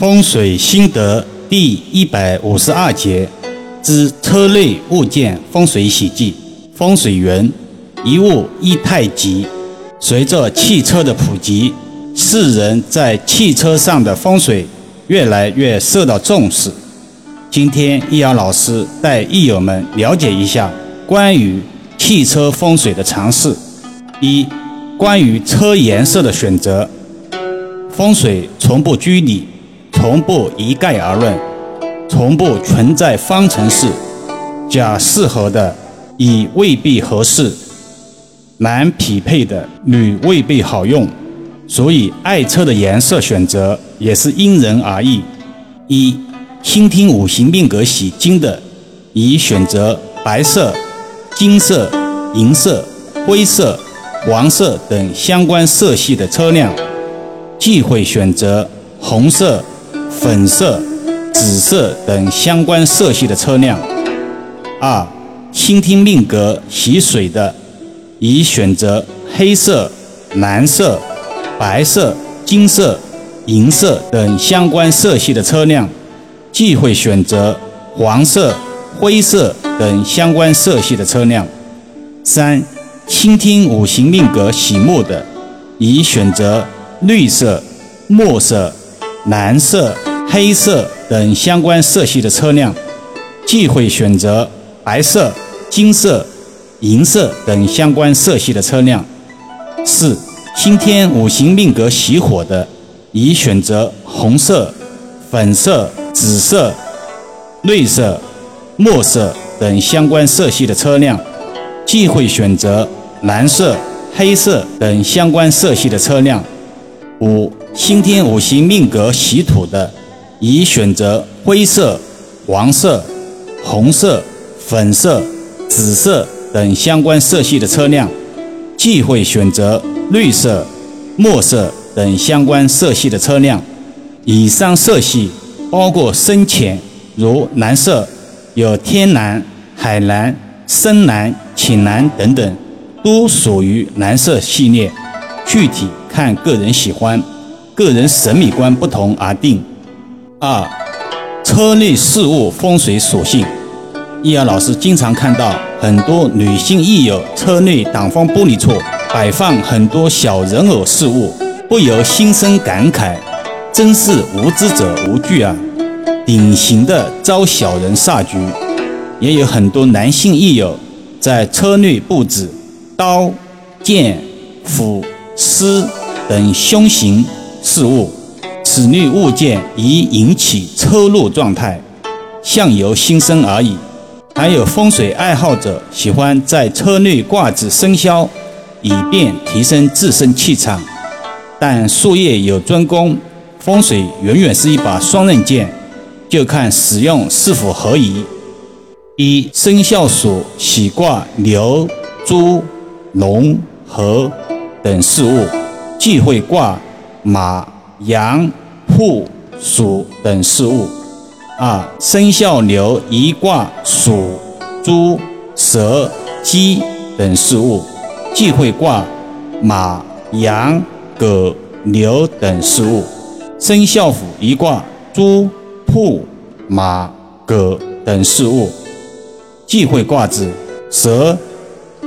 风水心得第一百五十二节之车内物件风水喜忌。风水源：一物一太极。随着汽车的普及，世人在汽车上的风水越来越受到重视。今天易阳老师带易友们了解一下关于汽车风水的常识。一、关于车颜色的选择，风水从不拘泥。从不一概而论，从不存在方程式，甲适合的乙未必合适，男匹配的女未必好用，所以爱车的颜色选择也是因人而异。一，倾听五行命格喜金的，宜选择白色、金色、银色、灰色、黄色等相关色系的车辆，忌讳选择红色。粉色、紫色等相关色系的车辆。二、倾听命格喜水的，宜选择黑色、蓝色、白色、金色、银色等相关色系的车辆，忌讳选择黄色、灰色等相关色系的车辆。三、倾听五行命格喜木的，宜选择绿色、墨色。蓝色、黑色等相关色系的车辆，忌讳选择白色、金色、银色等相关色系的车辆。四、今天五行命格喜火的，宜选择红色、粉色、紫色、绿色、墨色等相关色系的车辆，忌讳选择蓝色、黑色等相关色系的车辆。五。先天五行命格喜土的，宜选择灰色、黄色、红色、粉色、紫色等相关色系的车辆，忌讳选择绿色、墨色等相关色系的车辆。以上色系包括深浅，如蓝色有天蓝、海蓝、深蓝、浅蓝等等，都属于蓝色系列。具体看个人喜欢。个人审美观不同而定。二、车内事物风水属性。易遥老师经常看到很多女性益友车内挡风玻璃处摆放很多小人偶饰物，不由心生感慨，真是无知者无惧啊！典型的招小人煞局。也有很多男性益友在车内布置刀、剑、斧、丝等凶形。事物，此类物件宜引起抽怒状态，相由心生而已。还有风水爱好者喜欢在车内挂置生肖，以便提升自身气场。但术业有专攻，风水永远是一把双刃剑，就看使用是否合宜。一生肖属喜挂牛、猪、龙、猴等事物，忌讳挂。马、羊、兔、鼠等事物。二、生肖牛一卦鼠、猪、蛇、鸡等事物，忌讳挂马、羊、狗、牛等事物。生肖虎一卦猪、兔、马、狗等事物，忌讳挂子蛇、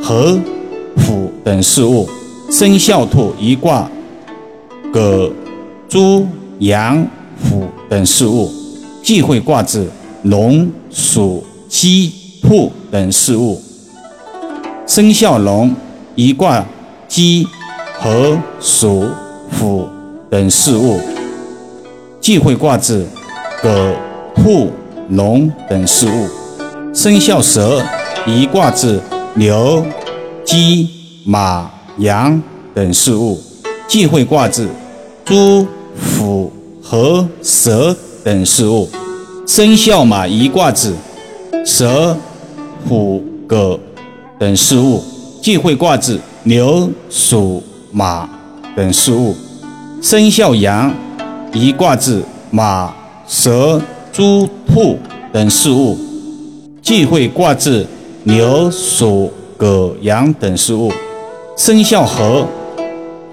猴、虎等事物。生肖兔一卦。狗、猪、羊、虎等事物，忌讳挂置龙、鼠、鸡、兔等事物。生肖龙宜挂鸡、猴、鼠、虎等事物，忌讳挂置狗、兔、龙等事物。生肖蛇宜挂置牛、鸡、马、羊等事物，忌讳挂置。猪、虎、和蛇等事物，生肖马一卦子，蛇、虎、狗等事物，忌讳挂子牛、鼠、马等事物。生肖羊一卦子，马、蛇、猪、兔等事物，忌讳挂子牛、鼠、狗、羊等事物。生肖猴。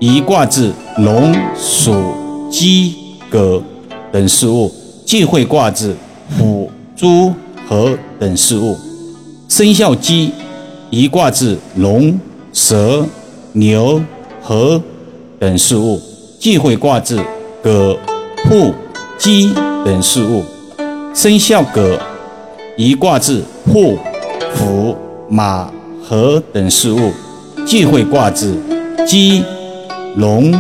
一卦字龙、鼠、鸡、狗等事物，忌讳卦字虎、猪、猴等事物。生肖鸡，宜卦字龙、蛇、牛、猴等事物，忌讳卦字狗、兔、鸡等事物。生肖狗，宜卦字兔、虎、马、猴等事物，忌讳卦字鸡、龙、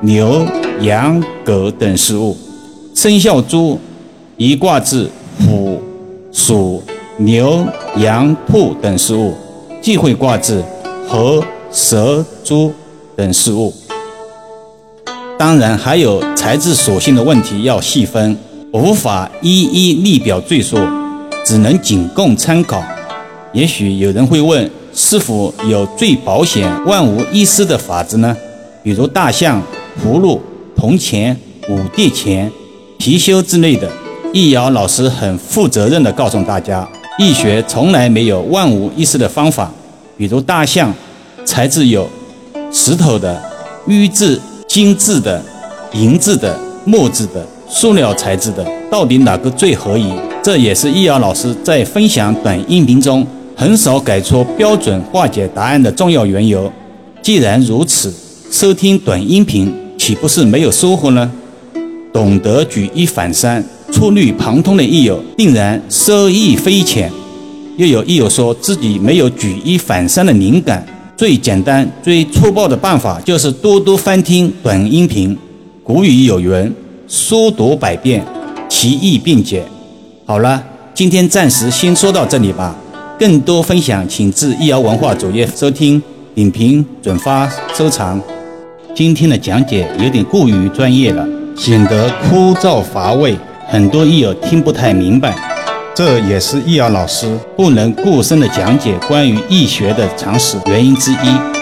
牛、羊、狗等事物。生肖猪，宜卦字虎、鼠、牛、羊、兔等事物，忌讳卦字猴、蛇、猪等事物。当然，还有材质属性的问题要细分，无法一一例表赘述，只能仅供参考。也许有人会问，是否有最保险、万无一失的法子呢？比如大象、葫芦、铜钱、五帝钱。貔貅之类的，易遥老师很负责任地告诉大家，易学从来没有万无一失的方法。比如大象，材质有石头的、玉质、金质的、银质的、木质的、塑料材质的，到底哪个最合宜？这也是易遥老师在分享短音频中很少给出标准化解答案的重要缘由。既然如此，收听短音频岂不是没有收获呢？懂得举一反三、触类旁通的益友，定然收益匪浅。又有益友说自己没有举一反三的灵感，最简单、最粗暴的办法就是多多翻听短音频。古语有云：“书读百遍，其义并解。”好了，今天暂时先说到这里吧。更多分享，请至易瑶文化主页收听、点评、转发、收藏。今天的讲解有点过于专业了。显得枯燥乏味，很多益友听不太明白，这也是易遥老师不能过深的讲解关于易学的常识原因之一。